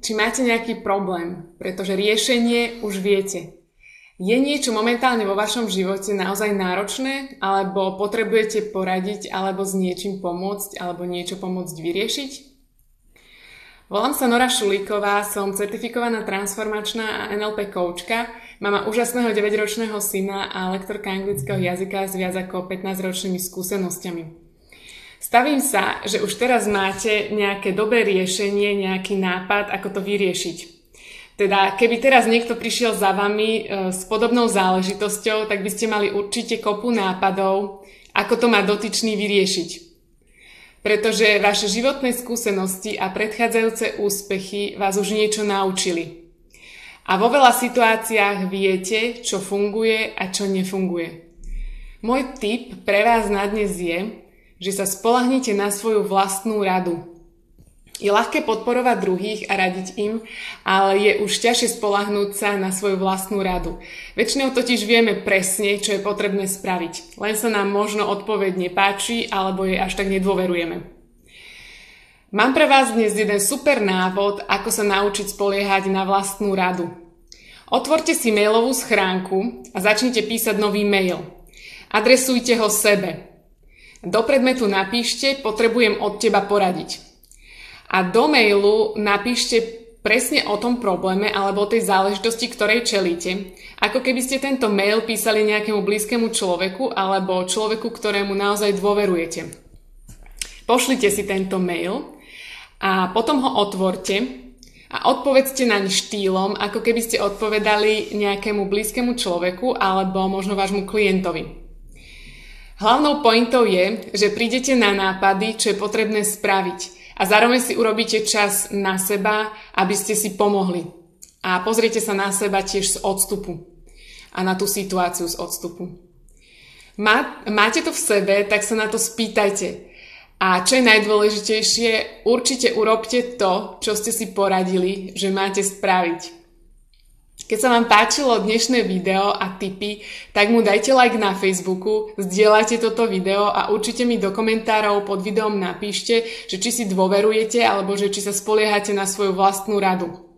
či máte nejaký problém, pretože riešenie už viete. Je niečo momentálne vo vašom živote naozaj náročné, alebo potrebujete poradiť, alebo s niečím pomôcť, alebo niečo pomôcť vyriešiť? Volám sa Nora Šulíková, som certifikovaná transformačná a NLP koučka, mama úžasného 9-ročného syna a lektorka anglického jazyka s viac ako 15-ročnými skúsenosťami. Stavím sa, že už teraz máte nejaké dobré riešenie, nejaký nápad, ako to vyriešiť. Teda keby teraz niekto prišiel za vami e, s podobnou záležitosťou, tak by ste mali určite kopu nápadov, ako to má dotyčný vyriešiť. Pretože vaše životné skúsenosti a predchádzajúce úspechy vás už niečo naučili. A vo veľa situáciách viete, čo funguje a čo nefunguje. Môj tip pre vás na dnes je, že sa spolahnite na svoju vlastnú radu. Je ľahké podporovať druhých a radiť im, ale je už ťažšie spolahnúť sa na svoju vlastnú radu. Väčšinou totiž vieme presne, čo je potrebné spraviť. Len sa nám možno odpoveď nepáči, alebo jej až tak nedôverujeme. Mám pre vás dnes jeden super návod, ako sa naučiť spoliehať na vlastnú radu. Otvorte si mailovú schránku a začnite písať nový mail. Adresujte ho sebe, do predmetu napíšte, potrebujem od teba poradiť. A do mailu napíšte presne o tom probléme alebo o tej záležitosti, ktorej čelíte. Ako keby ste tento mail písali nejakému blízkemu človeku alebo človeku, ktorému naozaj dôverujete. Pošlite si tento mail a potom ho otvorte a odpovedzte naň štýlom, ako keby ste odpovedali nejakému blízkemu človeku alebo možno vášmu klientovi. Hlavnou pointou je, že prídete na nápady, čo je potrebné spraviť a zároveň si urobíte čas na seba, aby ste si pomohli. A pozriete sa na seba tiež z odstupu a na tú situáciu z odstupu. Má, máte to v sebe, tak sa na to spýtajte. A čo je najdôležitejšie, určite urobte to, čo ste si poradili, že máte spraviť. Keď sa vám páčilo dnešné video a tipy, tak mu dajte like na Facebooku, zdieľajte toto video a určite mi do komentárov pod videom napíšte, že či si dôverujete alebo že či sa spoliehate na svoju vlastnú radu.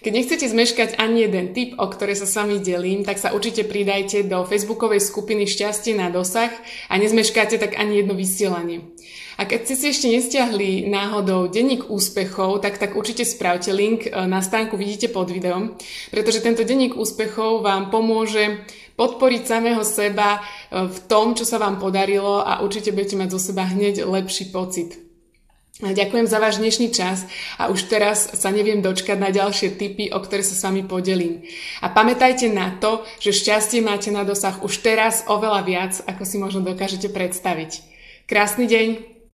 Keď nechcete zmeškať ani jeden tip, o ktoré sa s vami delím, tak sa určite pridajte do facebookovej skupiny Šťastie na dosah a nezmeškáte tak ani jedno vysielanie. A keď ste si ešte nestiahli náhodou denník úspechov, tak tak určite spravte link e, na stránku vidíte pod videom, pretože tento denník úspechov vám pomôže podporiť samého seba e, v tom, čo sa vám podarilo a určite budete mať zo seba hneď lepší pocit. Ďakujem za váš dnešný čas a už teraz sa neviem dočkať na ďalšie tipy, o ktoré sa s vami podelím. A pamätajte na to, že šťastie máte na dosah už teraz oveľa viac, ako si možno dokážete predstaviť. Krásny deň!